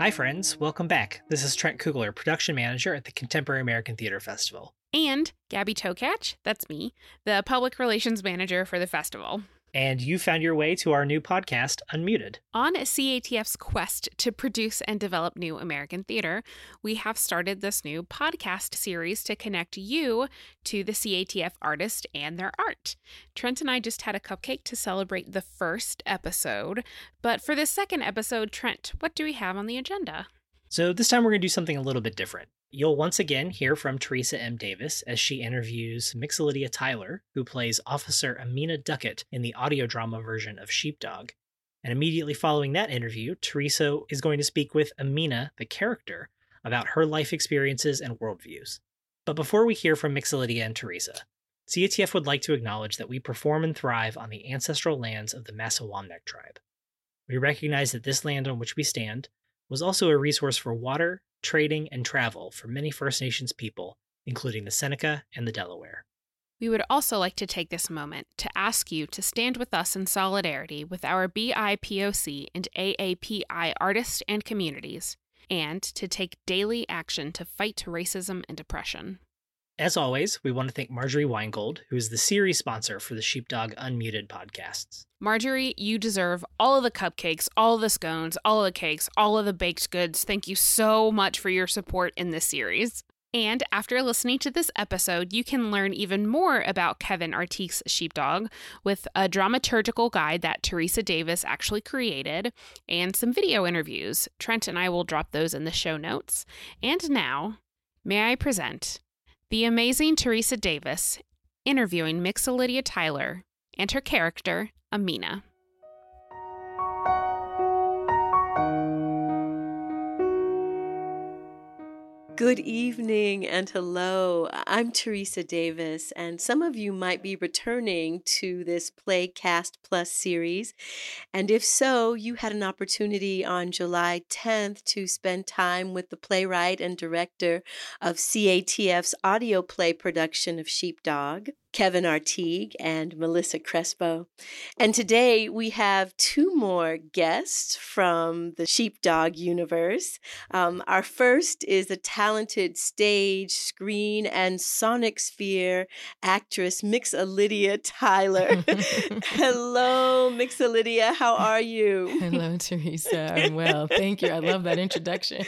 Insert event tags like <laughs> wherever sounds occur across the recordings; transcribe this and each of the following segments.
Hi, friends. Welcome back. This is Trent Kugler, production manager at the Contemporary American Theater Festival. And Gabby Tokach, that's me, the public relations manager for the festival. And you found your way to our new podcast, Unmuted. On CATF's quest to produce and develop new American theater, we have started this new podcast series to connect you to the CATF artist and their art. Trent and I just had a cupcake to celebrate the first episode, but for the second episode, Trent, what do we have on the agenda? So this time we're going to do something a little bit different. You'll once again hear from Teresa M. Davis as she interviews Mixolydia Tyler, who plays Officer Amina Duckett in the audio drama version of Sheepdog. And immediately following that interview, Teresa is going to speak with Amina, the character, about her life experiences and worldviews. But before we hear from Mixolydia and Teresa, CATF would like to acknowledge that we perform and thrive on the ancestral lands of the Massawomeck tribe. We recognize that this land on which we stand was also a resource for water, trading, and travel for many First Nations people, including the Seneca and the Delaware. We would also like to take this moment to ask you to stand with us in solidarity with our BIPOC and AAPI artists and communities, and to take daily action to fight racism and oppression. As always, we want to thank Marjorie Weingold, who is the series sponsor for the Sheepdog Unmuted podcasts. Marjorie, you deserve all of the cupcakes, all of the scones, all of the cakes, all of the baked goods. Thank you so much for your support in this series. And after listening to this episode, you can learn even more about Kevin Artigue's Sheepdog with a dramaturgical guide that Teresa Davis actually created and some video interviews. Trent and I will drop those in the show notes. And now, may I present the amazing Teresa Davis interviewing Mixolydia Tyler and her character, Amina. Good evening and hello. I'm Teresa Davis, and some of you might be returning to this Playcast Plus series. And if so, you had an opportunity on July 10th to spend time with the playwright and director of CATF's audio play production of Sheepdog. Kevin Artigue and Melissa Crespo. And today we have two more guests from the Sheepdog universe. Um, our first is a talented stage, screen, and sonic sphere actress, Mixolydia Tyler. <laughs> Hello, Mixolydia. How are you? <laughs> Hello, Teresa. I'm well. Thank you. I love that <laughs> introduction.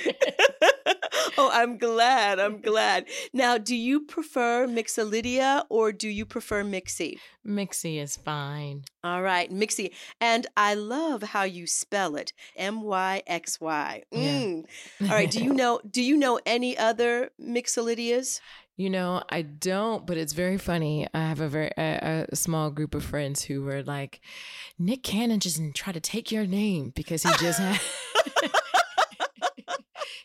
<laughs> oh, I'm glad. I'm glad. Now, do you prefer Mixolydia or do you prefer Mixie? Mixie is fine. All right, Mixie. And I love how you spell it. M Y X Y. Mm. <laughs> All right. Do you know do you know any other Mixolydias? You know, I don't, but it's very funny. I have a very a, a small group of friends who were like, Nick Cannon just tried to take your name because he just had <laughs>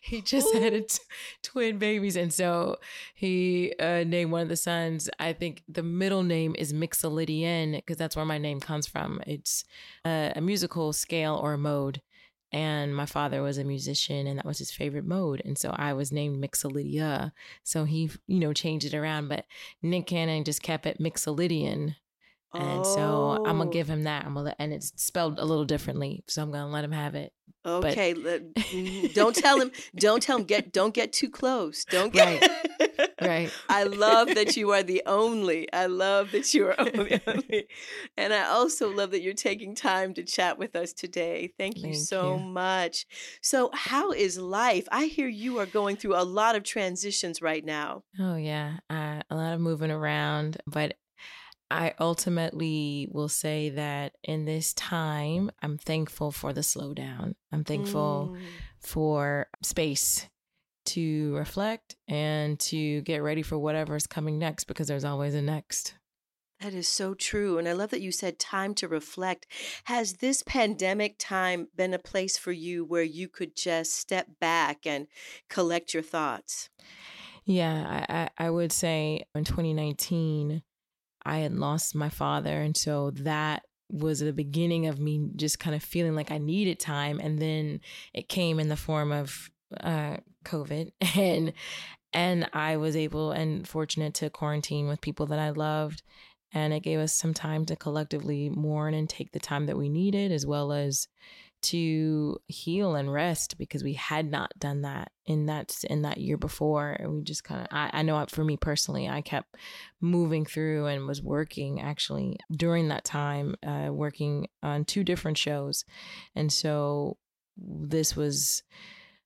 he just had a t- twin babies and so he uh, named one of the sons. I think the middle name is mixolydian because that's where my name comes from. It's a, a musical scale or a mode and my father was a musician and that was his favorite mode and so i was named mixolydia. So he you know changed it around but nick cannon just kept it mixolydian and oh. so I'm gonna give him that. I'm gonna let, and it's spelled a little differently, so I'm gonna let him have it. Okay, but, mm, don't tell him. <laughs> Don't tell him. Get don't get too close. Don't get. Right. <laughs> right. I love that <laughs> you are the only. I love that you are only, only. and I also love that you're taking time to chat with us today. Thank you Thank so you. much. So, how is life? I hear you are going through a lot of transitions right now. Oh yeah, uh, a lot of moving around, but I ultimately will say that in this time, I'm thankful for the slowdown. I'm thankful mm. for space to reflect and to get ready for whatever's coming next because there's always a next. That is so true. And I love that you said time to reflect. Has this pandemic time been a place for you where you could just step back and collect your thoughts? Yeah, I, I would say in 2019, I had lost my father. And so that was the beginning of me just kind of feeling like I needed time. And then it came in the form of uh, COVID. <laughs> And and I was able and fortunate to quarantine with people that I loved. And it gave us some time to collectively mourn and take the time that we needed, as well as to heal and rest because we had not done that in that in that year before. And we just kind of I, I know for me personally i kept moving through and was working actually during that time uh, working on two different shows. And so this was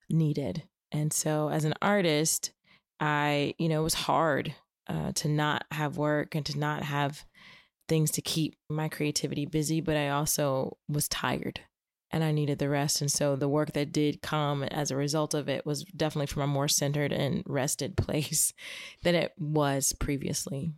needed. And so as an artist i you know it was hard uh, to not have work and to not have things to keep my creativity busy but i also was tired and I needed the rest. And so the work that did come as a result of it was definitely from a more centered and rested <laughs> place than it was previously.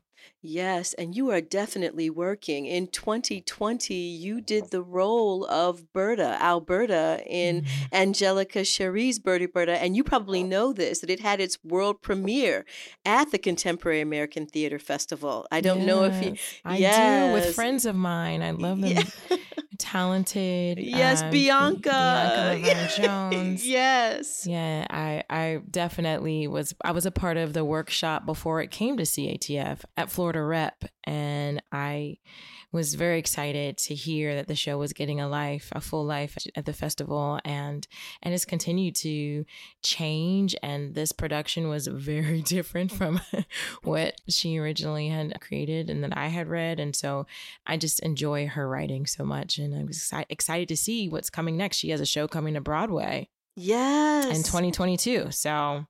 Yes, and you are definitely working. In 2020, you did the role of Berta, Alberta, in mm-hmm. Angelica Chéri's Bertie Berta. And you probably know this that it had its world premiere at the Contemporary American Theater Festival. I don't yes, know if you. I yes. do with friends of mine. I love <laughs> them. Yeah <laughs> talented. Yes, uh, Bianca. Bianca <laughs> Jones. yes. Yeah, I I definitely was I was a part of the workshop before it came to CATF at Florida Rep and I was very excited to hear that the show was getting a life, a full life at the festival, and and it's continued to change. And this production was <laughs> very different from <laughs> what she originally had created and that I had read. And so I just enjoy her writing so much, and I was excited to see what's coming next. She has a show coming to Broadway. Yes. In 2022. So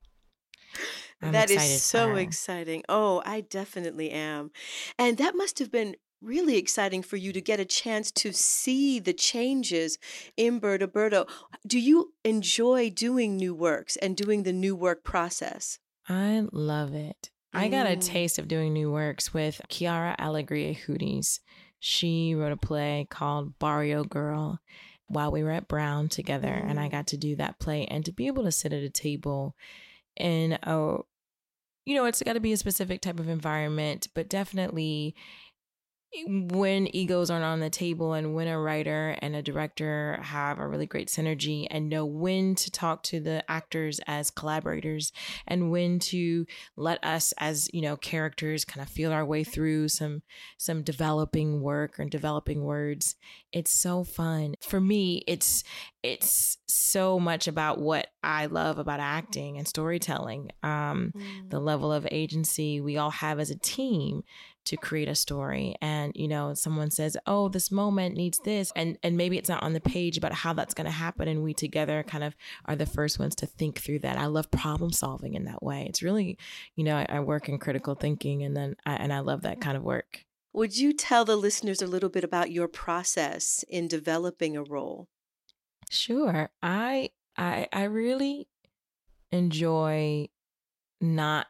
I'm that is so exciting. Oh, I definitely am. And that must have been really exciting for you to get a chance to see the changes in Berta Berta. Do you enjoy doing new works and doing the new work process? I love it. I got a mm. taste of doing new works with Quiara Alegria Hudes. She wrote a play called Barrio Girl while we were at Brown together, and I mm. got to do that play and to be able to sit at a table in a you know, it's got to be a specific type of environment, but definitely when egos aren't on the table and when a writer and a director have a really great synergy and know when to talk to the actors as collaborators and when to let us as you know characters kind of feel our way through some some developing work and developing words. It's so fun. For me it's it's so much about what i love about acting and storytelling. Um mm. the level of agency we all have as a team to create a story. And you know someone says oh this moment needs this. And and maybe it's not on the page about how that's going to happen and we together kind of are the first ones to think through that. I love problem solving in that way. It's really you know i, I work in critical thinking and then I, and i love that kind of work. Would you tell the listeners a little bit about your process in developing a role? Sure. I i i really enjoy not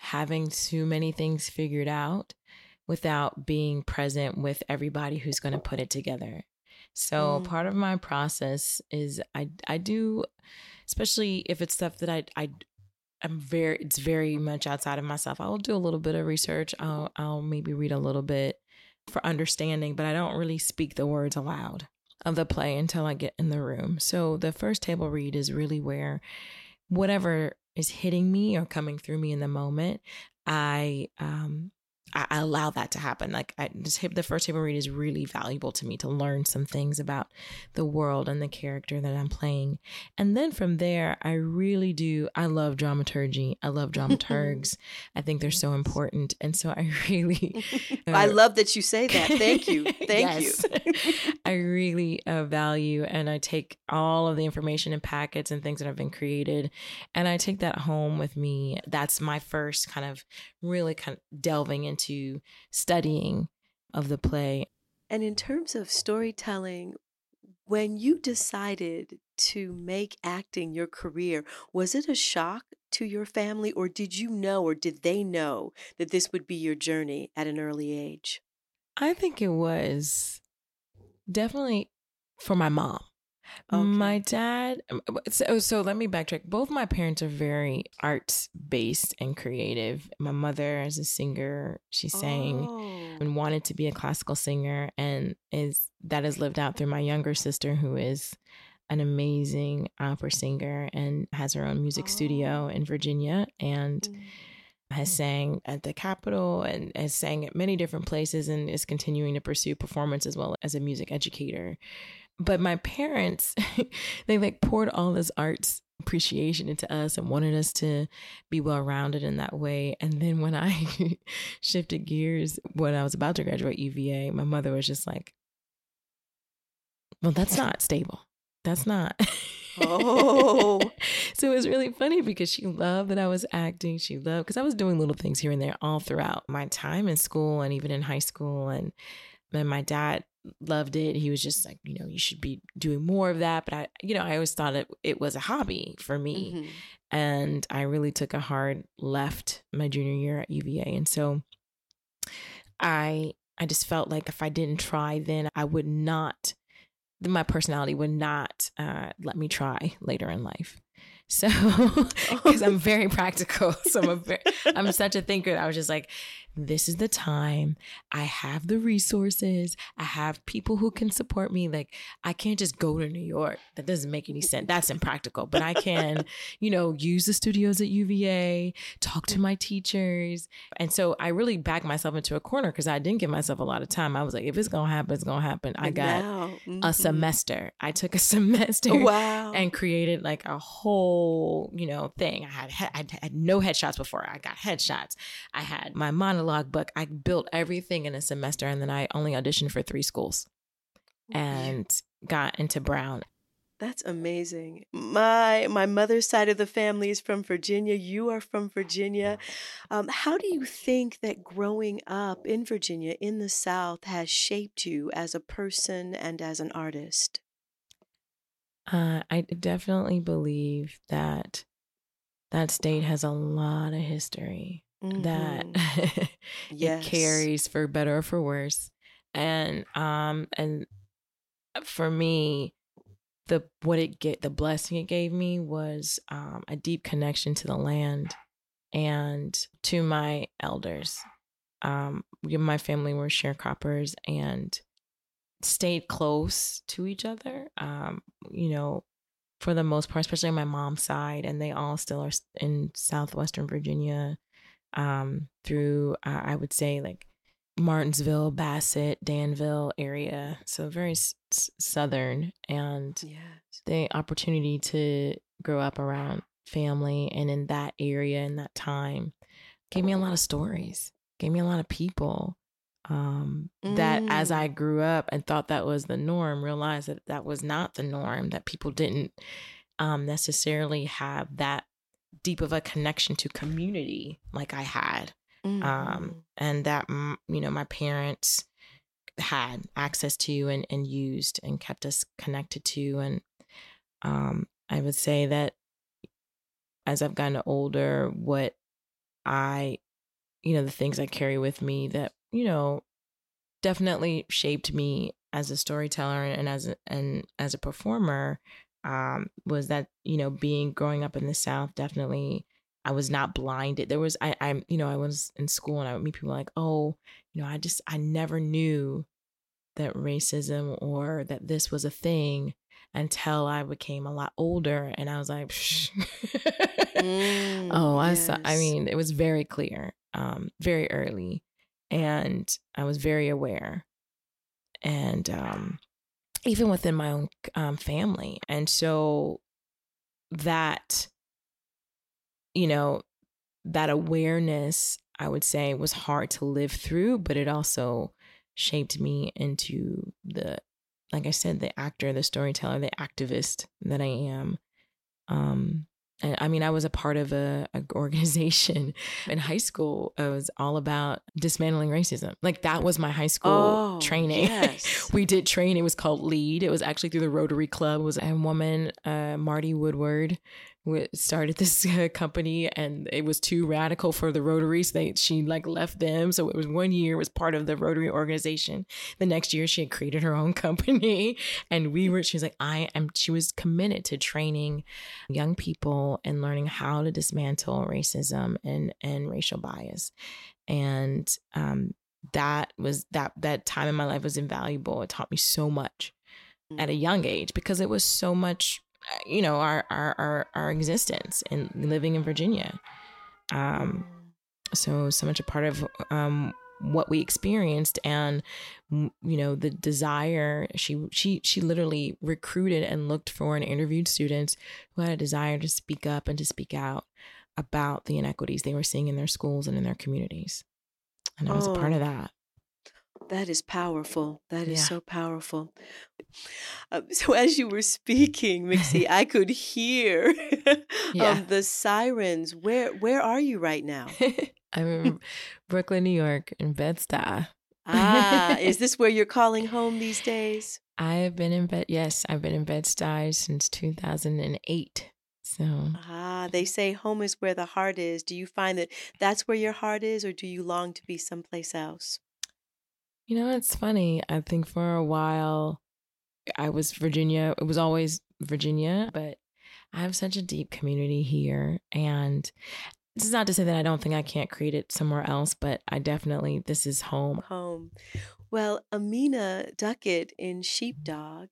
having too many things figured out without being present with everybody who's going to put it together. So mm. part of my process is I I do especially if it's stuff that I I I'm very it's very much outside of myself. I'll do a little bit of research. I'll I'll maybe read a little bit for understanding, but I don't really speak the words aloud of the play until I get in the room. So the first table read is really where whatever is hitting me or coming through me in the moment, I um I, I allow that to happen. Like I just the first table read is really valuable to me to learn some things about the world and the character that I'm playing. And then from there, I really do. I love dramaturgy. I love dramaturgs. <laughs> I think they're so important. And so I <laughs> really, uh, I love that you say that. Thank you. <laughs> Thank you. I really uh, value and I take all of the information and packets and things that have been created, and I take that home with me. That's my first kind of really kind of delving into into studying of the play. And in terms of storytelling, when you decided to make acting your career, was it a shock to your family, or did you know, or did they know that this would be your journey at an early age? I think it was definitely for my mom. Okay. My dad, um, so, so let me backtrack. Both my parents are very arts based and creative. My mother is a singer. She sang oh. and wanted to be a classical singer, and is that is lived out through my younger sister, who is an amazing opera singer and has her own music oh. studio in Virginia and mm. has sang at the Capitol and has sang at many different places and is continuing to pursue performance as well as a music educator but my parents, <laughs> they like poured all this arts appreciation into us and wanted us to be well rounded in that way. And then when I <laughs> shifted gears when I was about to graduate UVA, my mother was just like, well, that's not stable. That's not. Oh. <laughs> so it was really funny because she loved that I was acting. She loved because I was doing little things here and there all throughout my time in school and even in high school. And then my dad loved it. He was just like, you know, you should be doing more of that. But I, you know, I always thought it it was a hobby for me. Mhm. And I really took a hard left my junior year at UVA. And so I I just felt like if I didn't try then I would not my personality would not uh, let me try later in life. So, <laughs> <laughs> because I'm very practical, <laughs> so I'm a very, I'm such a thinker. I was just like, this is the time. I have the resources. I have people who can support me. Like, I can't just go to New York. That doesn't make any sense. That's impractical. But I can, you know, use the studios at UVA, talk to my teachers. And so I really backed myself into a corner because I didn't give myself a lot of time. I was like, if it's going to happen, it's going to happen. I got now- a mm-hmm. semester. I took a semester Wow. and created like a whole, you know, thing. I had, I had no headshots before. I got headshots. I had my monologue book. I built everything in a semester, and then I only auditioned for three schools and got into Brown. That's amazing. My my mother's side of the family is from Virginia. You are from Virginia. Um, how do you think that growing up in Virginia in the South has shaped you as a person and as an artist? Uh, I definitely believe that that state has a lot of history that <laughs> Mhm. Yes. it carries for better or for worse and um and for me the what it get the blessing it gave me was um a deep connection to the land and to my elders um my family were sharecroppers and stayed close to each other um you know for the most part especially on my mom's side and they all still are in southwestern virginia um, through uh, I would say like Martinsville, Bassett, Danville area, so very s- southern, and Yes. the opportunity to grow up around family and in that area in that time gave me a lot of stories, gave me a lot of people. Um, that as Mm. I grew up and thought that was the norm, realized that that was not the norm. That people didn't um, necessarily have that deep of a connection to community like I had Mhm. um, and that mm, you know my parents had access to and, and used and kept us connected to and um, i would say that as i've gotten older what i you know the things i carry with me that you know definitely shaped me as a storyteller and as a, and as a performer um, was that you know being growing up in the south definitely I was not blinded. There was I I'm you know I was in school and I would meet people like oh you know I just I never knew that racism or that this was a thing until I became a lot older and I was like. <laughs> Mm, oh I saw I mean it was very clear um very early and I was very aware. And um even within my own um, family. And so that you know that awareness i would say was hard to live through but it also shaped me into the like i said the actor the storyteller the activist that i am. Um i mean i was a part of a, a <laughs> organization in high school it was all about dismantling racism. Like that was my high school Oh, training. yes. <laughs> we did train it was called lead. It was actually through the rotary club. It was a woman uh, marty woodward started this uh, <laughs> company and it was too radical for the rotary. So they she like left them. So it was one year was part of the rotary organization. The next year she had created her own <laughs> company and we were she was like i am she was committed to training young people and learning how to dismantle racism and and racial bias. And um that was that that time in my life was invaluable. It taught me so much at a young age because it was so much you know our our our, our existence and living in virginia um so so much a part of um what we experienced and you know the desire she she she literally recruited and looked for and interviewed students who had a desire to speak up and to speak out about the inequities they were seeing in their schools and in their communities and I was oh, a part of oh. that that is powerful. That is yeah. so powerful. Uh, <laughs> so as you were speaking, Mixie, <laughs> I could hear <laughs> yeah. um, the sirens. Where where are you right now? I'm in Brooklyn, New York, in Bed Stuy. ah, is this where you're calling home these days? I have been in bed. Yes, I've been in Bed Stuy since 2008. So ah, they say home is where the heart is. Do you find that that's where your heart is, or do you long to be someplace else? You know, it's funny. I think for a while I was Virginia. It was always Virginia, but I have such a deep community here. And this is not to say that I don't think I can't create it somewhere else, but I definitely, this is home. Home. Well, Amina Duckett in Sheepdog,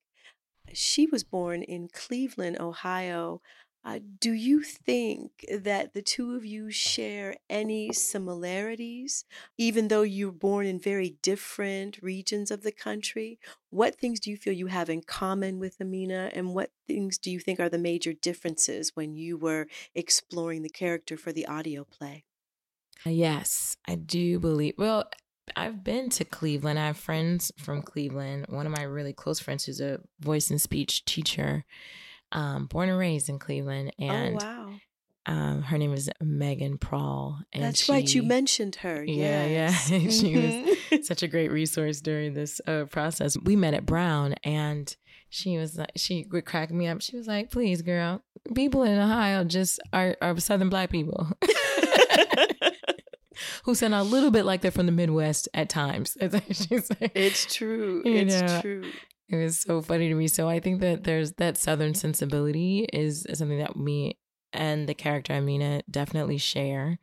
she was born in Cleveland, Ohio. Uh, do you think that the two of you share any similarities, even though you're born in very different regions of the country? What things do you feel you have in common with Amina, and what things do you think are the major differences when you were exploring the character for the audio play? Yes, I do believe. Well, I've been to Cleveland. I have friends from Cleveland. One of my really close friends who's a voice and speech teacher um, born and raised in Cleveland. Oh, and oh, wow. Um, her name is Megan Prawl. And That's she, right. You mentioned her. Yeah, yes. yeah. <laughs> she was mm-hmm. such a great resource during this uh, process. We met at Brown, and she was like, she would crack me up. She was like, "Please, girl, people in Ohio just are, are Southern Black people." <laughs> Who sound a little bit like they're from the Midwest at times. <laughs> it's true. It's know, true. It was so funny to me. So I think that there's that Southern sensibility is something that me and the character Amina definitely share,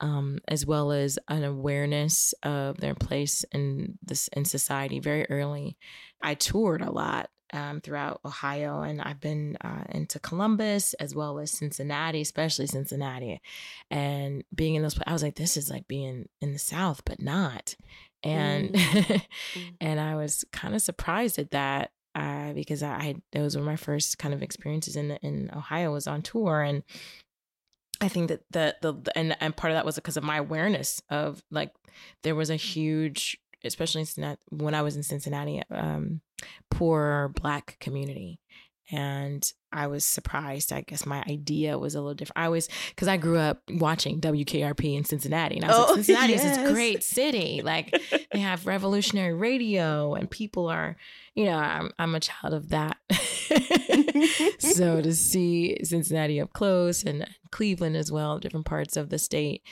um, as well as an awareness of their place in this in society very early. I toured a lot um, throughout Ohio, and I've been uh, into Columbus as well as Cincinnati, especially Cincinnati. And being in those, I was like, this is like being in the South, but not and <laughs> mm. and I was kind of surprised at that uh, because I those were my first kind of experiences in in Ohio was on tour and I think that the the and and part of that was because of my awareness of like there was a huge especially in, when I was in Cincinnati um poor black community and I was surprised. I guess my idea was a little different. I was because I grew up watching WKRP in Cincinnati, and I was oh, like, <laughs> Cincinnati yes. is this great city. Like <laughs> they have revolutionary radio, and people are, you know, I'm I'm a child of that. <laughs> so to see Cincinnati up close and Cleveland as well, different parts of the state,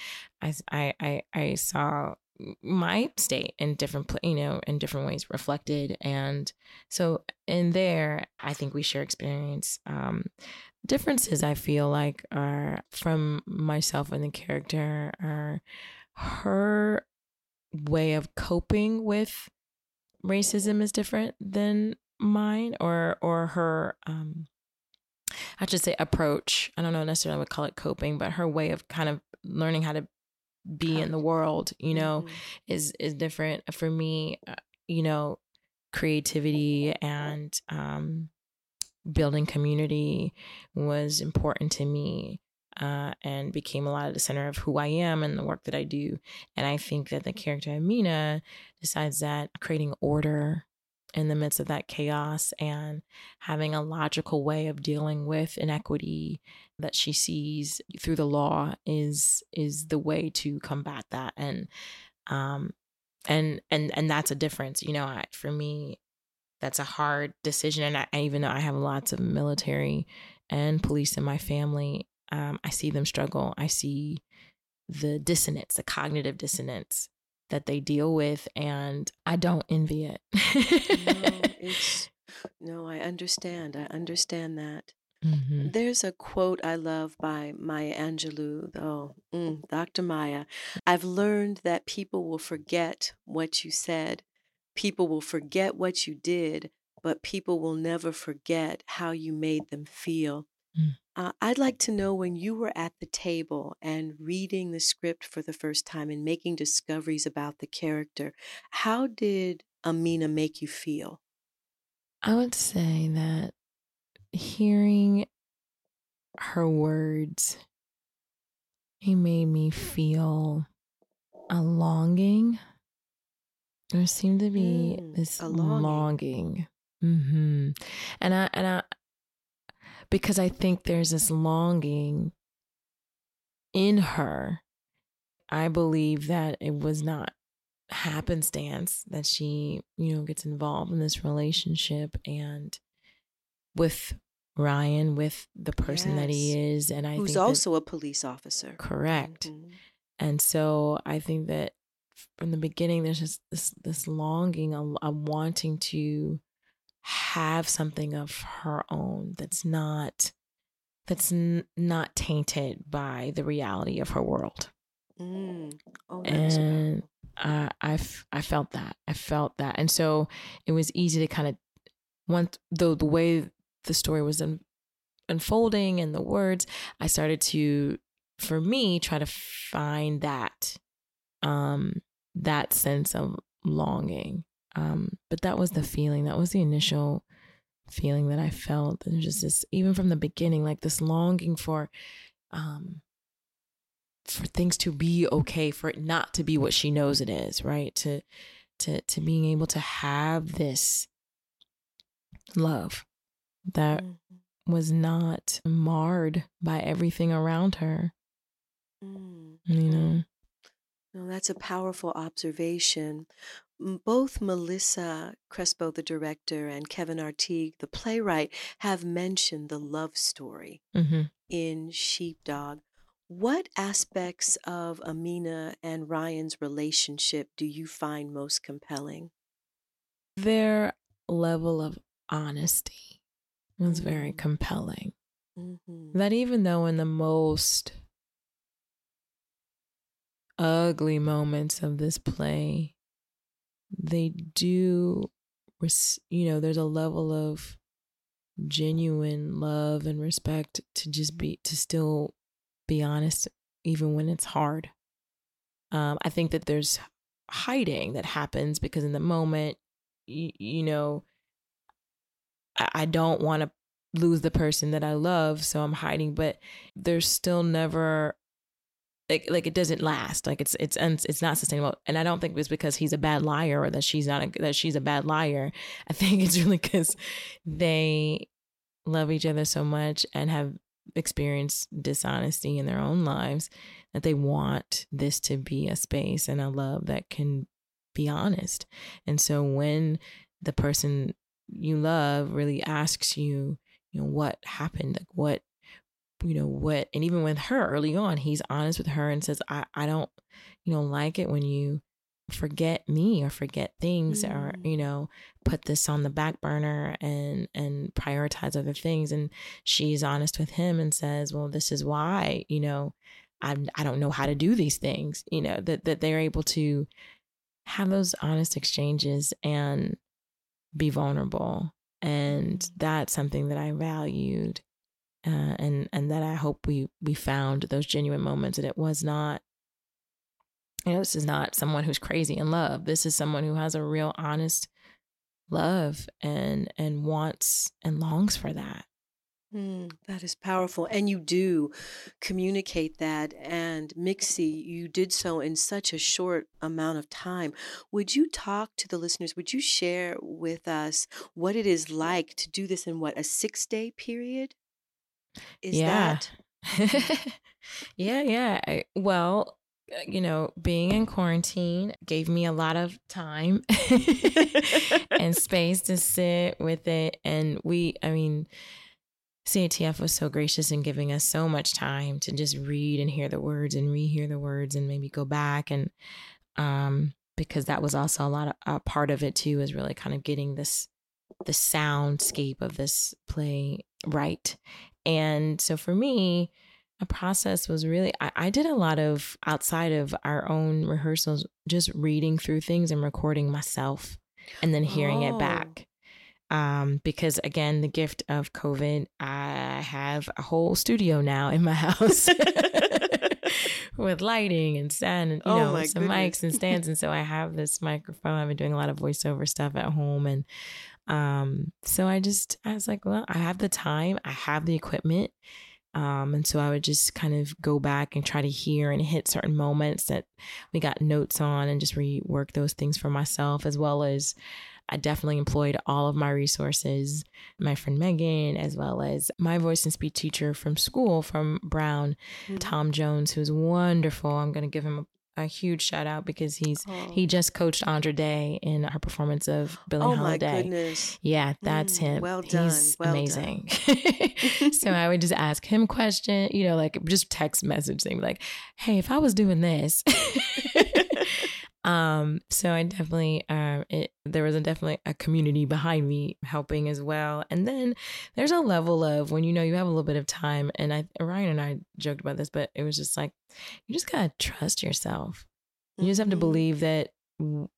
I I I, I saw my state in different you know in different ways reflected and so in there i think we share experience um differences i feel like are from myself and the character are her way of coping with racism is different than mine or or her um I should say approach. I don't know necessarily I would call it coping, but her way of kind of learning how to be in the world you know mm-hmm. is is different for me uh, you know creativity and um building community was important to me uh, and became a lot of the center of who I am and the work that I do. And I think that the character Amina decides that creating order in the midst of that chaos and having a logical way of dealing with inequity that she sees through the law is is the way to combat that. And um and and and that's a difference you know I, for me that's a hard decision. And I, even though i have lots of military and police in my family um, i see them struggle. I see the dissonance the cognitive dissonance that they deal with and I don't envy it. no, <laughs> it's no, I understand. I understand that. Mm-hmm. There's a quote I love by Maya Angelou, though, mm, Dr. Maya. I've learned that people will forget what you said, people will forget what you did, but people will never forget how you made them feel. Mm. Uh, I'd like to know when you were at the table and reading the script for the first time and making discoveries about the character, how did Amina make you feel? I would say that hearing her words, it made me feel a longing. There seemed to be mm, this longing. longing. Mm-hmm. And I and I because I think there's this longing in her. I believe that it was not happenstance that she, you know, gets involved in this relationship and with Ryan, with the person yes. that he is, and I who's also that, a police officer. Correct. Mm-hmm. And so I think that from the beginning, there's just this this longing, a, a wanting to have something of her own that's not that's n- not tainted by the reality of her world. Mm. Oh, and I, I, f- I felt that. I felt that. And so it was easy to kind of, once, though the way the story was un- unfolding and the words, I started to, for me, try to find that, um, that sense of longing um, but that was the feeling. That was the initial feeling that I felt. And just this, even from the beginning, like this longing for, um, for things to be okay, for it not to be what she knows it is, right? To, to, to being able to have this love that mm-hmm. was not marred by everything around her. Mm-hmm. You know. No, that's a powerful observation both Melissa Crespo, the director, and Kevin Artigue, the playwright, have mentioned the love story mm-hmm. in Sheepdog. What aspects of Amina and Ryan's relationship do you find most compelling? Their level of honesty was mm-hmm. very compelling. Mm-hmm. That even though in the most ugly moments of this play, they do, you know, there's a level of genuine love and respect to just be, to still be honest, even when it's hard. Um, I think that there's hiding that happens because in the moment, you, you know, I, I don't want to lose the person that I love, so I'm hiding, but there's still never like like it doesn't last. Like it's it's it's not sustainable. And i don't think it's because he's a bad liar or that she's not a, that she's a bad liar. I think it's really because they love each other so much and have experienced dishonesty in their own lives that they want this to be a space and a love that can be honest. And so when the person you love really asks you you know what happened? Like what you know what and even with her early on he's honest with her and says i i don't you know like it when you forget me or forget things mm. or you know put this on the back burner and and prioritize other things and she's honest with him and says well this is why you know i i don't know how to do these things you know that that they're able to have those honest exchanges and be vulnerable and mm. that's something that i valued uh, and and that I hope we we found those genuine moments, and it was not. You know, this is not someone who's crazy in love. This is someone who has a real, honest love and and wants and longs for that. Mm, that is powerful. And you do communicate that. And Mixie, you did so in such a short amount of time. Would you talk to the listeners? Would you share with us what it is like to do this in what, a six day period? Is yeah. that? <laughs> yeah, yeah. I, well, uh, you know, being in quarantine gave me a lot of time <laughs> and <laughs> space to sit with it. And we, I mean, CATF was so gracious in giving us so much time to just read and hear the words and rehear the words and maybe go back and um because that was also a lot of a part of it too is really kind of getting this the soundscape of this play right and so for me, a process was really, I, I, did a lot of outside of our own rehearsals, just reading through things and recording myself and then hearing oh. it back. um, because again, the gift of COVID, I have a whole studio now in my <laughs> house <laughs> with lighting and sound and you Oh know some goodness. mics and stands, and so I have this microphone. I've been doing a lot of voiceover stuff at home, and um, so I just I was like, well, I have the time, I have the equipment. Um, and so I would just kind of go back and try to hear and hit certain moments that we got notes on and just rework those things for myself, as well as I definitely employed all of my resources, my friend Megan, as well as my voice and speech teacher from school from Brown, Mhm. Tom Jones, who's wonderful. I'm going to give him a, huge shout out because he's Oh. he just coached Andra Day in her performance of Billie oh my Holiday. goodness. Yeah, that's Mm, him. well done, He's well done. amazing. <laughs> so I would just ask him question, you know, like just text message thing like, "Hey, if I was doing this." Um, so I definitely um it there was a definitely a community behind me helping as well. And then there's a level of when you know you have a little bit of time and I Ryan and I joked about this, but it was just like you just got to trust yourself. You just have to Mhm. believe that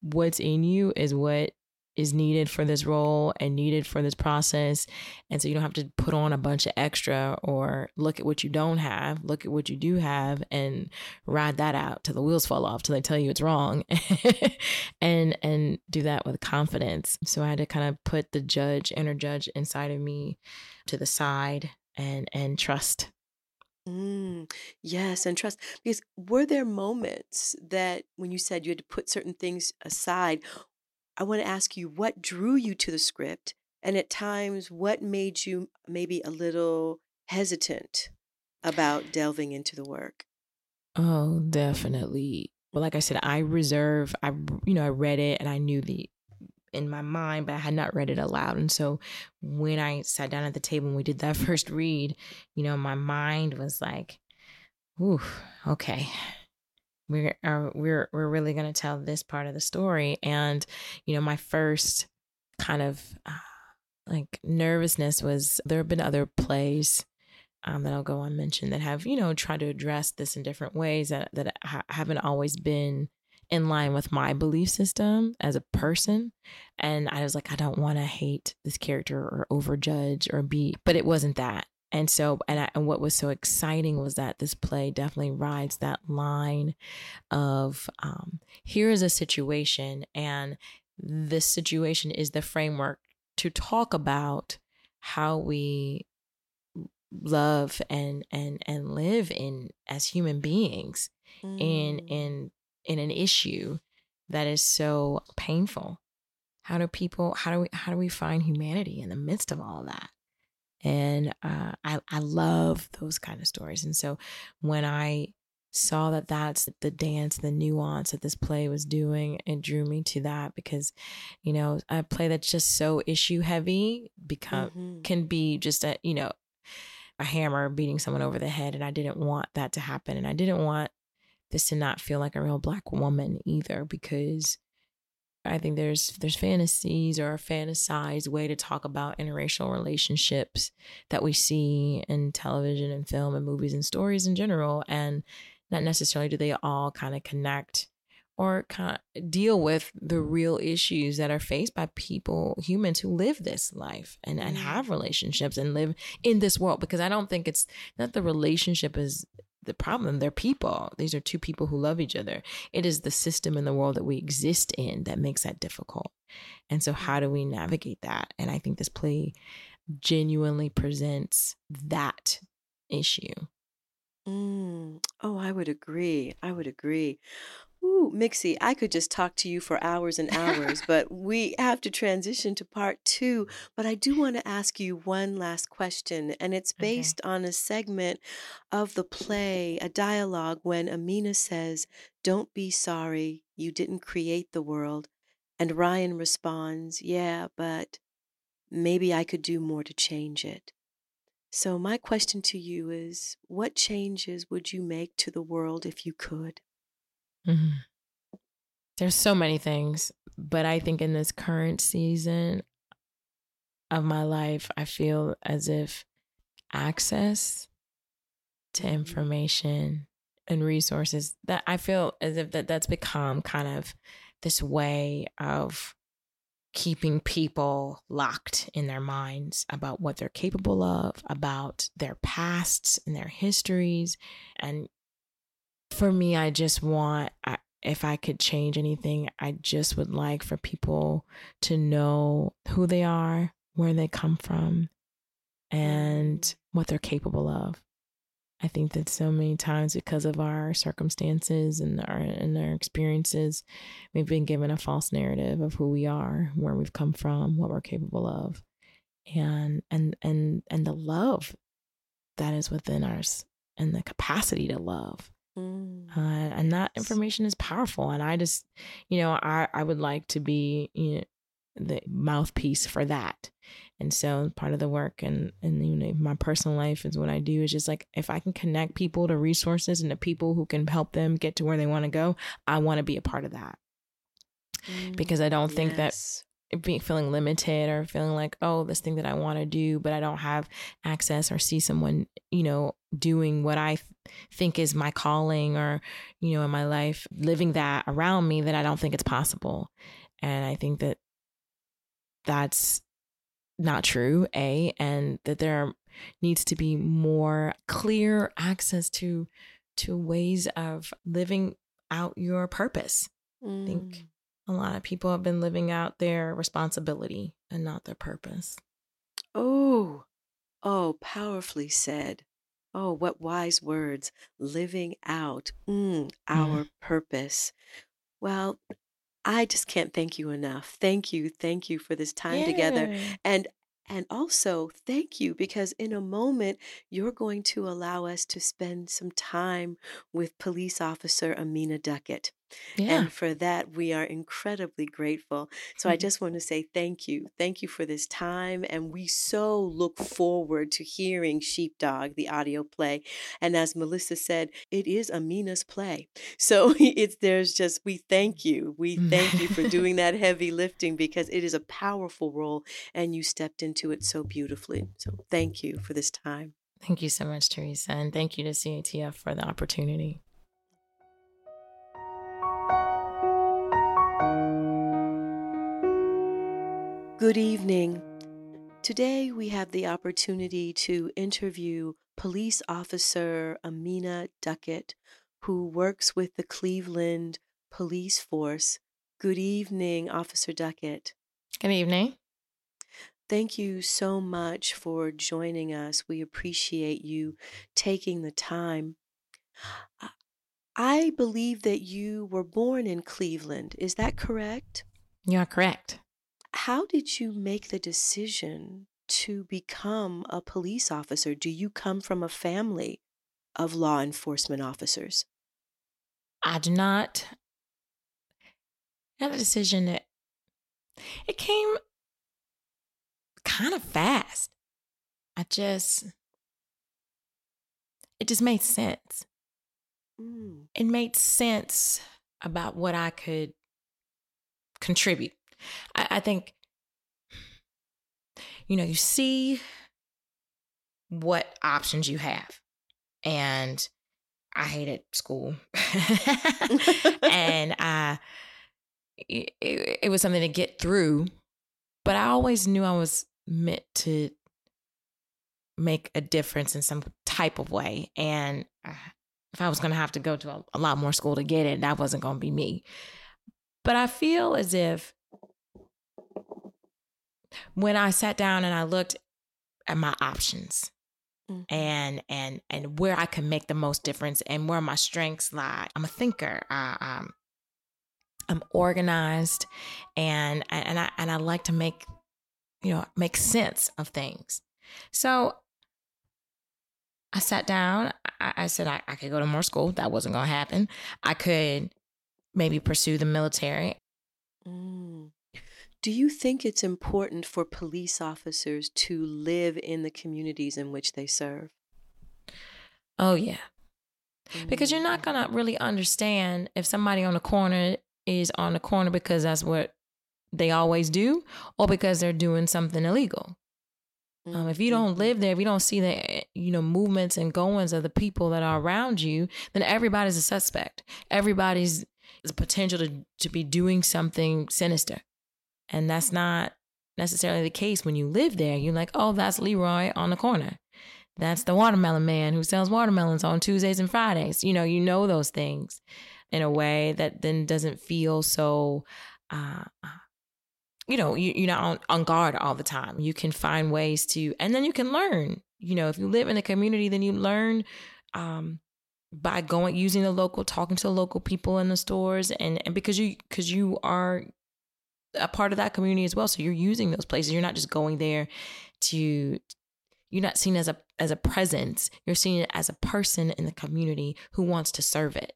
what's in you is what is needed for this role and needed for this process. And so you don't have to put on a bunch of extra or look at what you don't have, look at what you do have and ride that out till the wheels fall off till they tell you it's wrong. <laughs> and and do that with confidence. So I had to kind of put the judge, inner judge inside of me to the side and and trust. Mm, yes, and trust. Because were there moments that when you said you had to put certain things aside, I want to ask you what drew you to the script, and at times what made you maybe a little hesitant about delving into the work? Oh, definitely. Well, like I said, I reserve. I you know I read it and I knew the in my mind, but I had not read it aloud. And so when I sat down at the table and we did that <laughs> first read, you know, my mind was like, "Ooh, okay." We're are, we're we're really gonna tell this part of the story, and you know, my first kind of uh, like nervousness was there have been other plays um, that I'll go on mention that have you know tried to address this in different ways that that ha- haven't always been in line with my belief system as a person and I was like I don't want to hate this character or overjudge or be but it wasn't that and so and, I, and what was so exciting was that this play definitely rides that line of um, here is a situation and this situation is the framework to talk about how we love and and and live in as human beings in Mm. in in an issue that is so painful how do people how do we how do we find humanity in the midst of all that and uh, I I love those kind of stories and so when I saw that that's the dance the nuance that this play was doing it drew me to that because you know a play that's just so issue heavy become Mhm. can be just a you know a hammer beating someone over the head and i didn't want that to happen and i didn't want this to not feel like a real black woman either because i think there's there's fantasies or a fantasized way to talk about interracial relationships that we see in television and film and movies and stories in general and not necessarily do they all kind of connect or kind of deal with the real issues that are faced by people, humans who live this life and, and Mm. have relationships and live in this world. Because I don't think it's not the relationship is the problem. They're people. These are two people who love each other. It is the system in the world that we exist in that makes that difficult. And so, how do we navigate that? And I think this play genuinely presents that issue. Mm. Oh, I would agree. I would agree. Ooh, Mixie, I could just talk to you for hours and hours, but <laughs> we have to transition to part two. But I do want to ask you one last question, and it's Okay. based on a segment of the play, a dialogue when Amina says, Don't be sorry, you didn't create the world. And Ryan responds, Yeah, but maybe I could do more to change it. So, my question to you is what changes would you make to the world if you could? Mhm. There's so many things, but I think in this current season of my life, I feel as if access to information and resources that I feel as if that that's become kind of this way of keeping people locked in their minds about what they're capable of, about their pasts and their histories. And for me, I just want, if I could change anything, I just would like for people to know who they are, where they come from, and mm. what they're capable of. I think that so many times because of our circumstances and our and our experiences, we've been given a false narrative of who we are, where we've come from, what we're capable of, and and and and the love that is within us and the capacity to love. Mm. Uh, and that information is powerful. And I just, you know, I, I would like to be you know, the mouthpiece for that. And so part of the work and and you know my personal life is what I do is just like if I can connect people to resources and to people who can help them get to where they want to go, I want to be a part of that. Mm, because I don't think yes. Being feeling limited or feeling like oh this thing that I want to do but I don't have access or see someone you know doing what I think is my calling or you know in my life living that around me that I don't think it's possible and I think that that's not true, A, and that there needs to be more clear access to to ways of living out your purpose. Mm. I think mm. A lot of people have been living out their responsibility and not their purpose. Oh, oh, powerfully said. Oh, what wise words. Living out mm, our mm. purpose. Well, I just can't thank you enough. Thank you. Thank you for this time together. And and also, thank you because in a moment, you're going to allow us to spend some time with police officer Amina Duckett. Yeah. And for that, we are incredibly grateful. So I mm-hmm. just want to say thank you. Thank you for this time. And we so look forward to hearing Sheepdog, the audio play. And as Melissa said, it is Amina's play. So <laughs> it's there's just, we thank you. We thank you for <laughs> doing that heavy lifting because it is a powerful role and you stepped into it so beautifully. So thank you for this time. Thank you so much, Teresa. And thank you to CATF for the opportunity. Good evening. Today we have the opportunity to interview police officer Amina Duckett, who works with the Cleveland Police Force. Good evening, Officer Duckett. Good evening. Thank you so much for joining us. We appreciate you taking the time. I believe that you were born in Cleveland. Is that correct? You are correct. How did you make the decision to become a police officer? Do you come from a family of law enforcement officers? I do not a decision that it came kind of fast. I just, it just made sense. Mm. It made sense about what I could contribute. I, I think, you know, you see what options you have. And I hated school. <laughs> and I, it, it was something to get through, but I always knew I was meant to make a difference in some type of way. And if I was going to have to go to a, a, lot more school to get it, that wasn't going to be me. But I feel as if when I sat down and I looked at my options mm-hmm. and and and where I could make the most difference and where my strengths lie, I'm a thinker. I, um, I'm organized, and and I and I like to make you know make sense of things. So I sat down. I, I said I, I could go to more school. That wasn't going to happen. I could maybe pursue the military. Mm. Do you think it's important for police officers to live in the communities in which they serve? Oh, yeah. Mm-hmm. Because you're not mm. going to really understand if somebody on the corner is on the corner because that's what they always do or because they're doing something illegal. Um, if you don't mm-hmm. live there, if you don't see the you know movements and goings of the people that are around you, then everybody's a suspect. Everybody's the potential to to be doing something sinister. And that's not necessarily the case when you live there. You're like, oh, that's Leroy on the corner. That's the watermelon man who sells watermelons on Tuesdays and Fridays. You know, you know those things in a way that then doesn't feel so uh, you know, you, you're not on, on guard all the time. You can find ways to, and then you can learn. You know, if you live in a community, then you learn um, by going, using the local, talking to the local people in the stores, and and because you because you are a part of that community as well, so you're using those places. You're not just going there to you're not seen as a as a presence you're seen as a person in the community who wants to serve it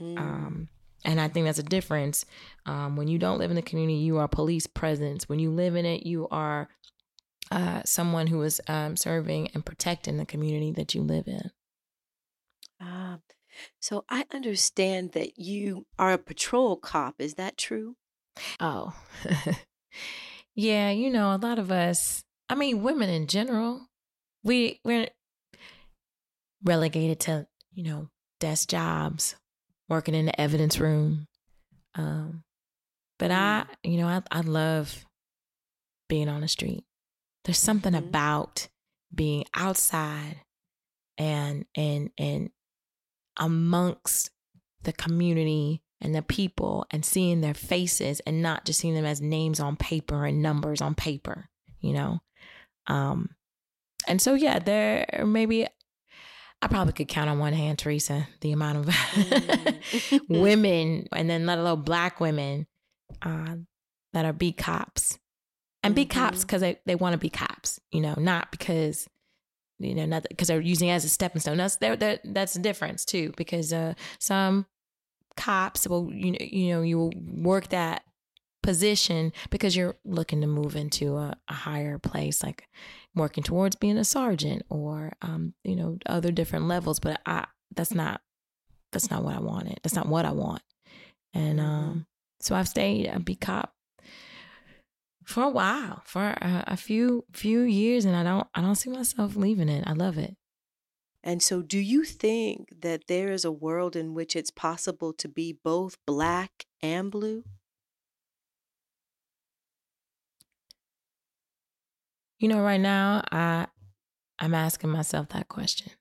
mm. um, and I think that's a difference. Um, when you don't live in the community, you are police presence. When you live in it, you are uh, someone who is um, serving and protecting the community that you live in. Ah, so I understand that you are a patrol cop. Is that true? Oh, yeah. You know, a lot of us. I mean, women in general, we we're relegated to you know desk jobs working in the evidence room. Um, but I, mm. you know, I, I love being on the street. There's something mm-hmm. about being outside and and and amongst the community and the people and seeing their faces and not just seeing them as names on paper and numbers on paper, you know. Um and so yeah, there maybe I probably could count on one hand, Teresa, the amount of mm. <laughs> <laughs> women, and then let alone black women uh, that are beat cops. And mm-hmm. be cops because they, they want to be cops, you know, not because, you know, not because they're using it as a stepping stone. That's they're, that's the difference too, because uh, some cops will, you know, you know, you will work that position because you're looking to move into a, a higher place, like working towards being a sergeant or um, you know other different levels. But I that's not that's not what I wanted. That's not what I want. And mm-hmm. um, so I've stayed a B cop for a while, for a, a few few years, and I don't I don't see myself leaving it. I love it. And so, do you think that there is a world in which it's possible to be both black and blue? You know, right now I I'm asking myself that question.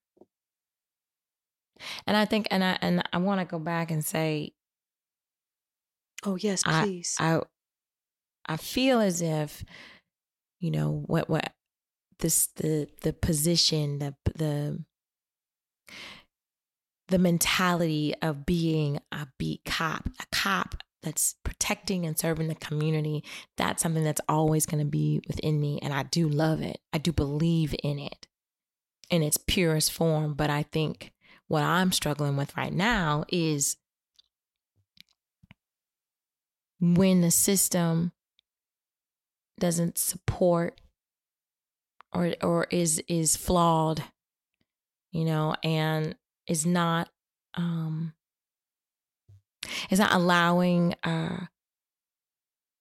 And I think and I and I want to go back and say Oh yes, please. I, I I feel as if you know what what this the the position the the the mentality of being a beat cop a cop that's protecting and serving the community, that's something that's always going to be within me. And I do love it. I do believe in it in its purest form. But I think what I'm struggling with right now is when the system doesn't support or or is is flawed you know and is not um it's not allowing uh,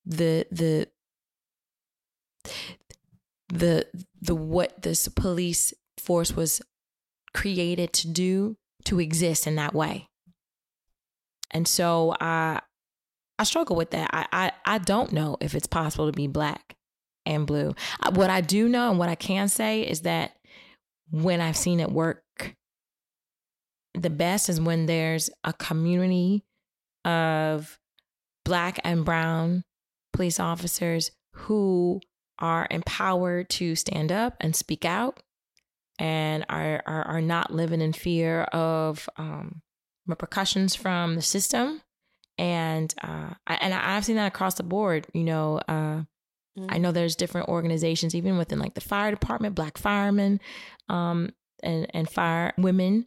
the the the the what this police force was created to do to exist in that way. And so I I struggle with that. I I, I don't know if it's possible to be black and blue. What I do know and what I can say is that when I've seen it work the best is when there's a community of black and brown police officers who are empowered to stand up and speak out and are are, are not living in fear of um, repercussions from the system. And uh, I, and I've seen that across the board you know uh, mm-hmm. I know there's different organizations even within like the fire department black firemen um, and and fire women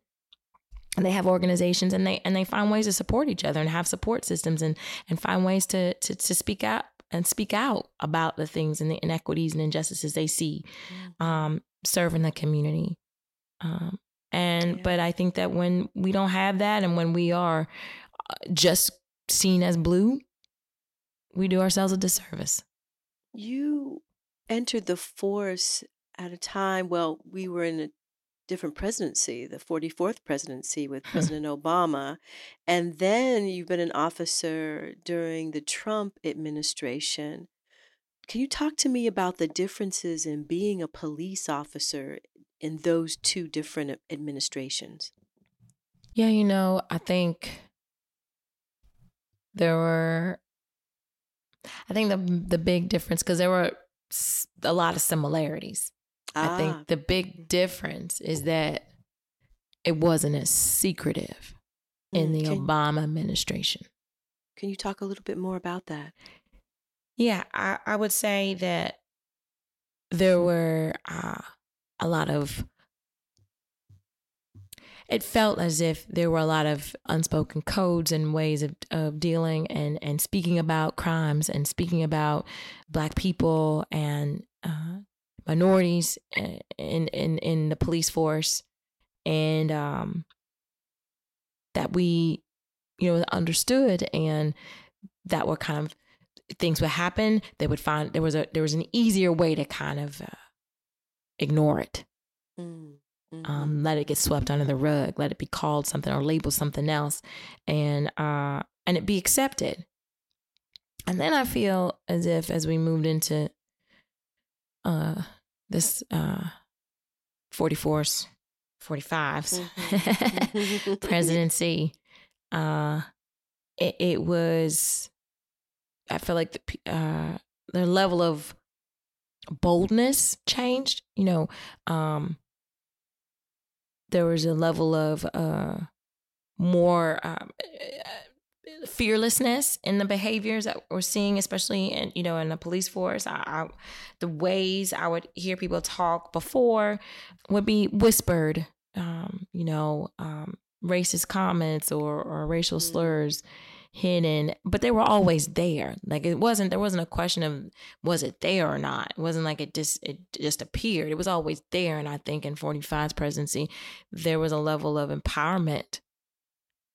and they have organizations and they and they find ways to support each other and have support systems and and find ways to to, to speak out and speak out about the things and the inequities and injustices they see mm-hmm. um, serving the community um, and yeah. but i think that when we don't have that and when we are uh, just seen as blue we do ourselves a disservice you entered the force at a time well we were in a different presidency, the 44th presidency with <laughs> President Obama. And then you've been an officer during the Trump administration. Can you talk to me about the differences in being a police officer in those two different administrations? Yeah, you know, I think there were I think the the big difference because there were a lot of similarities. Ah. I think ah. the big difference is that it wasn't as secretive in the can, Obama administration. Can you talk a little bit more about that? Yeah, I, I would say that there were uh, a lot of it felt as if there were a lot of unspoken codes and ways of, of dealing and, and speaking about crimes and speaking about black people and uh, minorities in, in, in the police force. And um, that we, you know, understood and that were kind of things would happen. They would find there was a, there was an easier way to kind of uh, ignore it. Mm. Mm-hmm. Um, let it get swept under the rug, let it be called something or labeled something else, and uh, and it be accepted. And then I feel as if as we moved into uh, this uh, 44s, 45s mm-hmm. <laughs> <laughs> presidency, uh, it, it, was, I feel like the, uh, the level of boldness changed. You know, um, there was a level of uh, more um, fearlessness in the behaviors that we're seeing, especially in you know in the police force. I, I, the ways I would hear people talk before would be whispered, um, you know, um, racist comments or, or racial mm-hmm. slurs hidden, but they were always there. Like it wasn't there wasn't a question of was it there or not. It wasn't like it just it just appeared. It was always there. And I think in 45's presidency, there was a level of empowerment.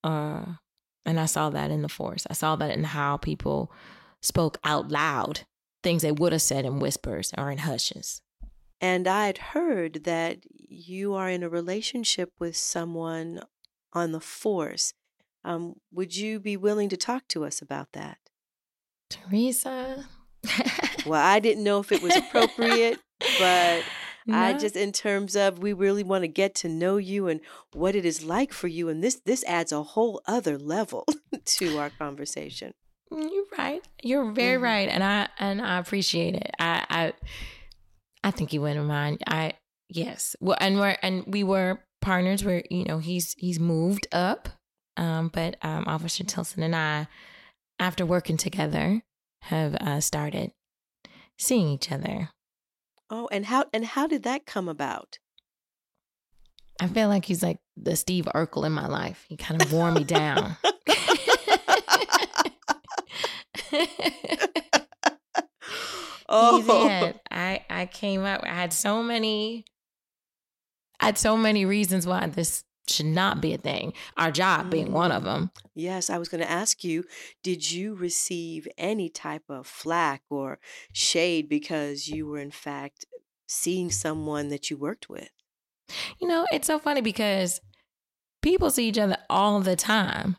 Uh and I saw that in the force. I saw that in how people spoke out loud, things they would have said in whispers or in hushes. And I'd heard that you are in a relationship with someone on the force. Um, would you be willing to talk to us about that? Teresa. well, I didn't know if it was appropriate, but <laughs> no. I just in terms of we really want to get to know you and what it is like for you and this this adds a whole other level <laughs> to our conversation. Mm, you're right. You're very mm-hmm. right and I and I appreciate it. I I I think you wouldn't mind. I yes. Well and we're and we were partners where, you know, he's he's moved up um, but um, Officer Tilson and I, after working together, have uh, started seeing each other. Oh, and how and how did that come about? I feel like he's like the Steve Urkel in my life. He kind of wore me down. <laughs> <laughs> oh, I I came up. I had so many. I had so many reasons why this should not be a thing. Our job being one of mm. them. Yes, I was going to ask you did you receive any type of flack or shade because you were, in fact, seeing someone that you worked with? You know, it's so funny because people see each other all the time.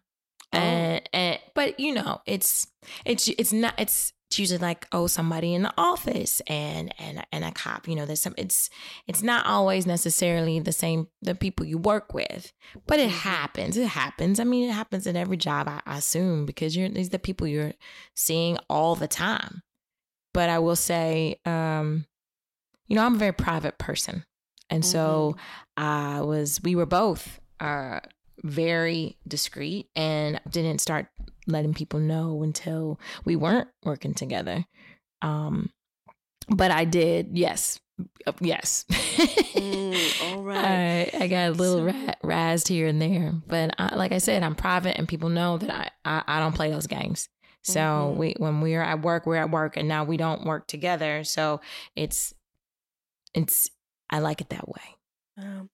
Oh. And, and but you know, it's it's it's not it's it's usually like oh somebody in the office and and and a cop you know there's some it's it's not always necessarily the same the people you work with but it mm-hmm. happens it happens i mean it happens in every job i, I assume because you're these are the people you're seeing all the time but i will say um you know i'm a very private person and so mm-hmm. i was we were both uh very discreet and didn't start letting people know until we weren't working together. Um, but I did, yes, uh, yes. mm, all <laughs> right. I, I, got a little so, ra- razzed here and there, but I, like I said, I'm private, and people know that I I, I don't play those games. So mm-hmm. we when we're at work, we're at work, and now we don't work together. So it's it's I like it that way. Um,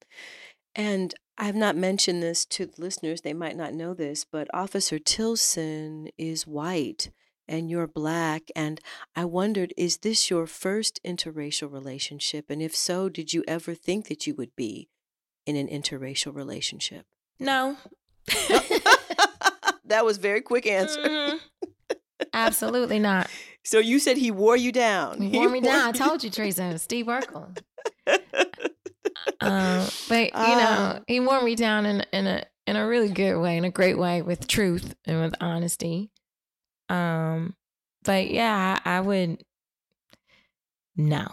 and I've not mentioned this to the listeners, they might not know this, but Officer Tilson is white and you're black. And I wondered, is this your first interracial relationship? And if so, did you ever think that you would be in an interracial relationship? No. <laughs> <laughs> that was very quick answer. Mm-hmm. Absolutely not. So you said he wore you down. He wore he me wore down. I told you, Teresa. Steve Urkel. <laughs> Uh, but <laughs> you uh, know, ah. he wore me down in in a in a really good way, in a great way, with truth and with honesty. Um, but yeah, I, I would no.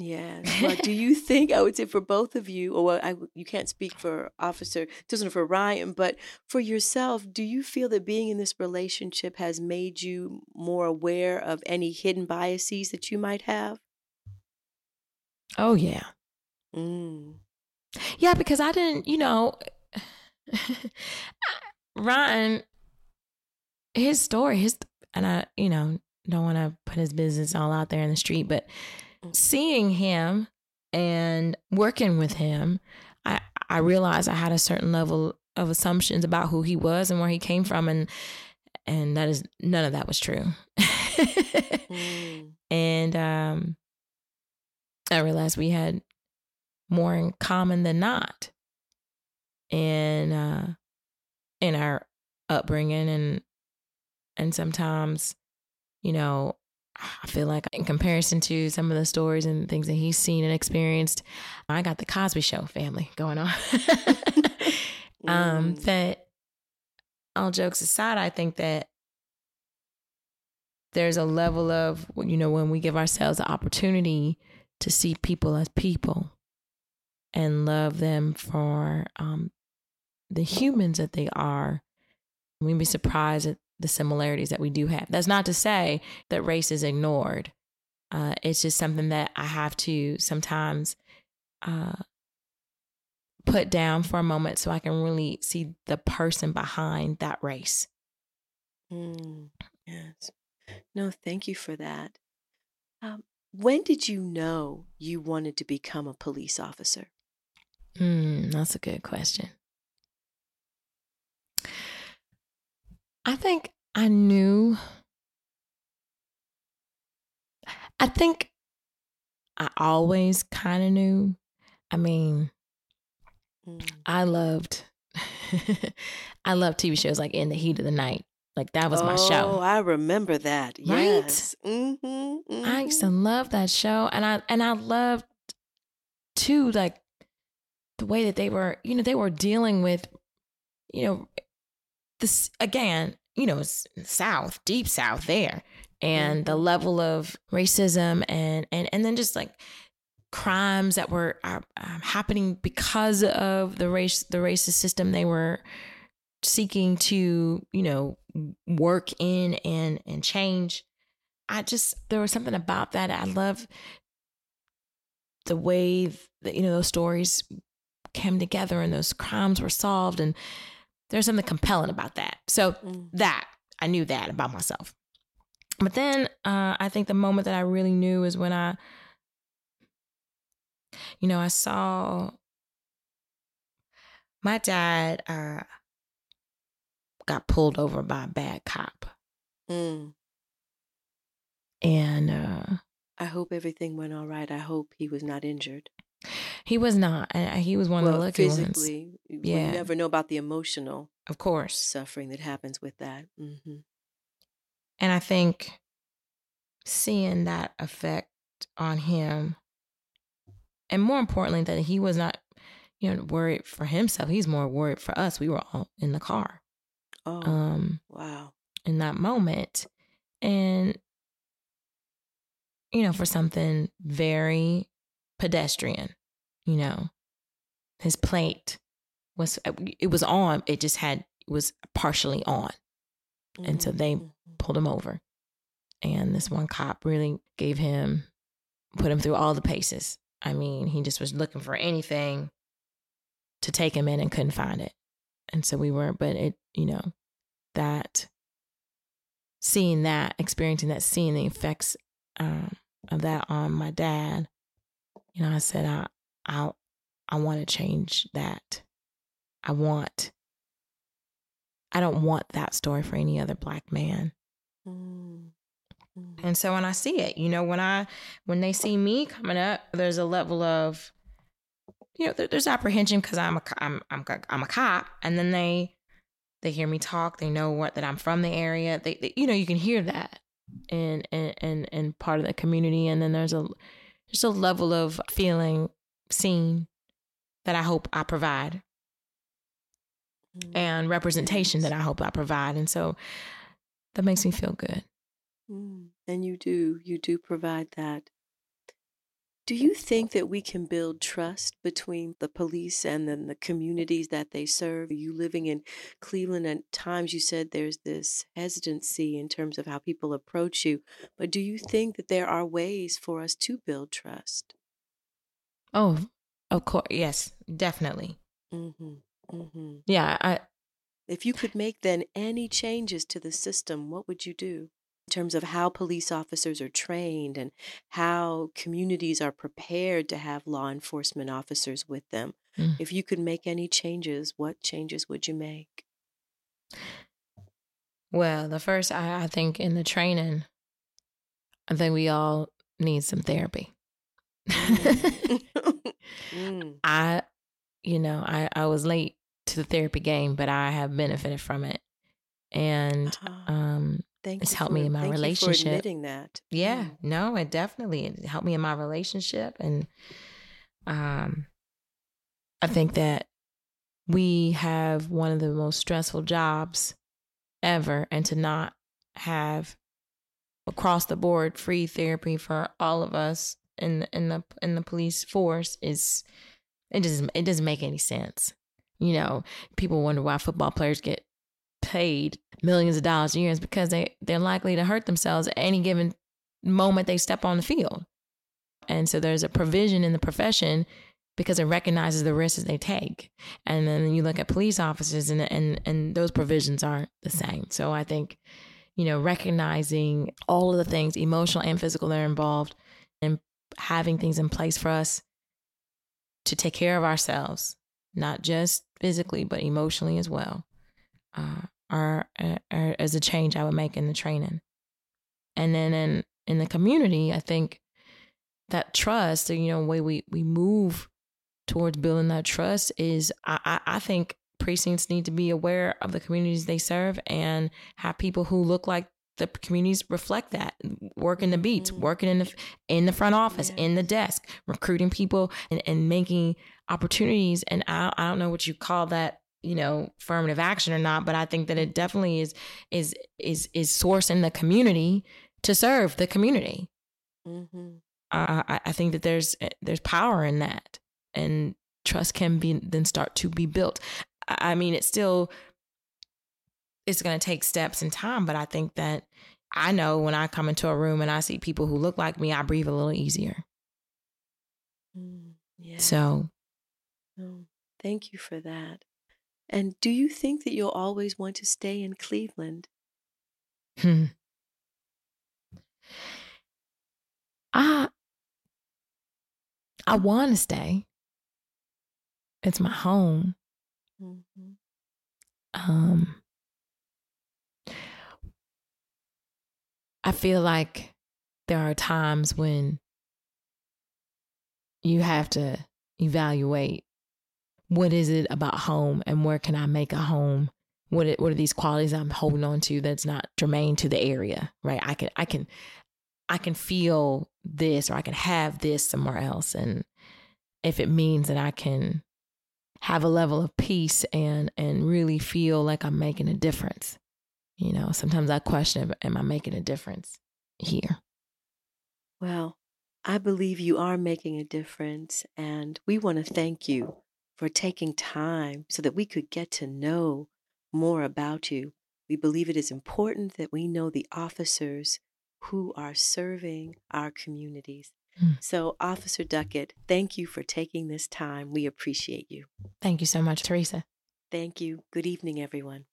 Yeah. <laughs> Do you think I would say for both of you, or well, I, you can't speak for Officer doesn't for Ryan, but for yourself, do you feel that being in this relationship has made you more aware of any hidden biases that you might have? Oh yeah, Mm. Yeah, because I didn't, you know, <sighs> Ron, his story, his, and I, you know, don't want to put his business all out there in the street, but mm. seeing him and working with him, I, I realized I had a certain level of assumptions about who he was and where he came from. And, and that is, none of that was true. mm. <laughs> And, um, I realized we had more in common than not in uh, in our upbringing and and sometimes you know I feel like in comparison to some of the stories and things that he's seen and experienced I got the Cosby show family going on. <laughs> Um mm. that all jokes aside I think that there's a level of you know when we give ourselves the opportunity to see people as people and love them for um, the humans that they are, we'd be surprised at the similarities that we do have. That's not to say that race is ignored. Uh, it's just something that I have to sometimes uh, put down for a moment so I can really see the person behind that race. Mm, yes. No, thank you for that. Um, when did you know you wanted to become a police officer? Mm, that's a good question. I think I knew. I think I always kind of knew. I mean, mm. I loved. <laughs> I love TV shows like In the Heat of the Night. Like that was oh, my show. Oh, I remember that. Yes. Right? Mm-hmm, mm-hmm. I used to mm-hmm. love that show, and I and I loved too. Like the way that they were, you know, they were dealing with, you know, this again, you know, South, deep South there, and the mm-hmm. level of racism and and and then just like crimes that were uh, um, happening because of the race, the racist system they were seeking to, you know, work in and and change. I just there was something about that. I love the way that, you know those stories came together and those crimes were solved. And there's something compelling about that. So mm. that I knew that about myself. But then uh, I think the moment that I really knew is when I, you know, I saw my dad uh, got pulled over by a bad cop. Mm. And uh, I hope everything went all right. I hope he was not injured. He was not. Uh, he was one well, of the lucky physically, ones. Physically, yeah. You never know about the emotional, of course, suffering that happens with that. Mm-hmm. And I think seeing that effect on him, and more importantly, that he was not, you know, worried for himself. He's more worried for us. We were all in the car. Oh, um, wow! In that moment, and you know, for something very pedestrian you know, his plate was uh, it was on. It just had it was partially on, mm-hmm. and so they mm-hmm. pulled him over. And this one cop really gave him, put him through all the paces. I mean, he just was looking for anything to take him in and couldn't find it. And so we were, but it, you know, that seeing that, experiencing that, seeing the effects um, of that on my dad, you know, I said, I, I I want to change that. I want I don't want that story for any other black man. Mm. mm. And so when I see it, you know, when I when they see me coming up, there's a level of you know, there, there's apprehension because I'm a I'm I'm I'm a cop, and then they they hear me talk, they know what that I'm from the area. They, they you know, you can hear that in and and part of the community, and then there's a just a level of feeling seen that I hope I provide Mm. and representation that I hope I provide. And so that makes me feel good. Mm, And you do, you do provide that. Do you think that we can build trust between the police and then the communities that they serve? You living in Cleveland, at times you said there's this hesitancy in terms of how people approach you. But do you think that there are ways for us to build trust? Oh, of course. Yes, definitely. Mm-hmm. Mm-hmm. Yeah. I, If you could make then any changes to the system, what would you do? In terms of how police officers are trained and how communities are prepared to have law enforcement officers with them. Mm. If you could make any changes, what changes would you make? well, the first, I, I think in the training, I think we all need some therapy. Mm. <laughs> I, you know, I, I was late to the therapy game, but I have benefited from it. And, Ah, um, thank it's helped for, me in my thank you relationship. for admitting that. yeah, Mm. no, it definitely it helped me in my relationship. And, um, I think that we have one of the most stressful jobs ever, and to not have across the board free therapy for all of us in in the in the police force is it doesn't it doesn't make any sense. You know, people wonder why football players get paid millions of dollars a year is because they they're likely to hurt themselves at any given moment they step on the field. And so there's a provision in the profession because it recognizes the risks they take. And then you look at police officers and and and those provisions aren't the same. So I think, you know, recognizing all of the things, emotional and physical that are involved having things in place for us to take care of ourselves, not just physically, but emotionally as well, uh, are, are, as a change I would make in the training. And then in in the community, I think that trust, you know, way we we move towards building that trust is I, I, I think precincts need to be aware of the communities they serve and have people who look like the communities reflect that working the beats Mhm. working in the in the front office in the desk recruiting people and, and making opportunities and I, I don't know what you call that you know affirmative action or not but i think that it definitely is is is is sourcing the community to serve the community Mm-hmm. I, I- I think that there's there's power in that, and trust can be then start to be built. I I mean, it's still it's going to take steps and time, but I think that I know when I come into a room and I see people who look like me, I breathe a little easier. Mm, yeah. So Oh, thank you for that. And do you think that you'll always want to stay in Cleveland? hmm. I I want to stay. It's my home. Mm-hmm. um I feel like there are times when you have to evaluate what is it about home and where can I make a home? What it, what are these qualities I'm holding on to that's not germane to the area, right? I can I can I can feel this or I can have this somewhere else and if it means that I can have a level of peace and and really feel like I'm making a difference. You know, sometimes I question am I making a difference here? Well, I believe you are making a difference, and we want to thank you for taking time so that we could get to know more about you. We believe it is important that we know the officers who are serving our communities. Mm. So, Officer Duckett, thank you for taking this time. We appreciate you. Thank you so much, Teresa. Thank you. Good evening, everyone.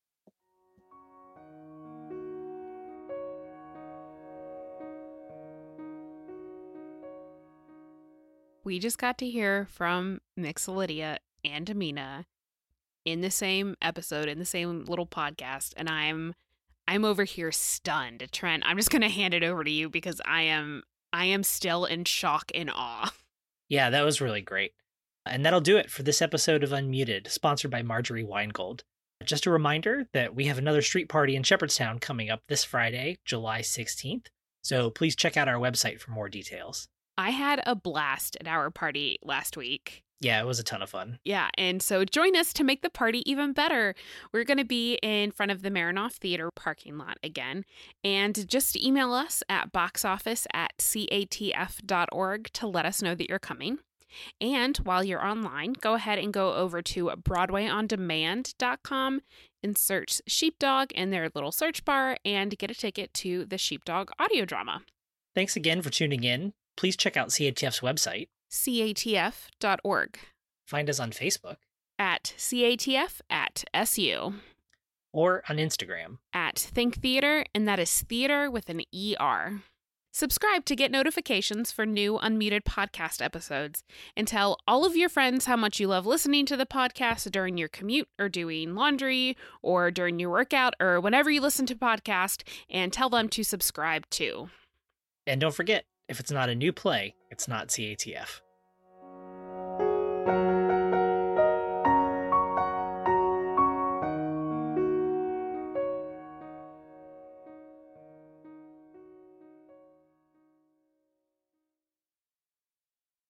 We just got to hear from Mix Lydia and Amina in the same episode, in the same little podcast, and I'm I'm over here stunned. Trent, I'm just gonna hand it over to you because I am I am still in shock and awe. <laughs> Yeah, that was really great. And that'll do it for this episode of Unmuted, sponsored by Marjorie Weingold. Just a reminder that we have another street party in Shepherdstown coming up this Friday, July 16th. So please check out our website for more details. I had a blast at our party last week. Yeah, it was a ton of fun. Yeah, and so join us to make the party even better. We're going to be in front of the Marinoff Theater parking lot again. And just email us at boxoffice at catf.org to let us know that you're coming. And while you're online, go ahead and go over to BroadwayOnDemand.com and search Sheepdog in their little search bar and get a ticket to the Sheepdog audio drama. Thanks again for tuning in. Please check out CATF's website, catf.org. Find us on Facebook, at catf at su, or on Instagram, at Think Theater, and that is theater with an ER. Subscribe to get notifications for new Unmuted podcast episodes and tell all of your friends how much you love listening to the podcast during your commute or doing laundry or during your workout or whenever you listen to podcast and tell them to subscribe too. And don't forget, if it's not a new play, it's not CATF.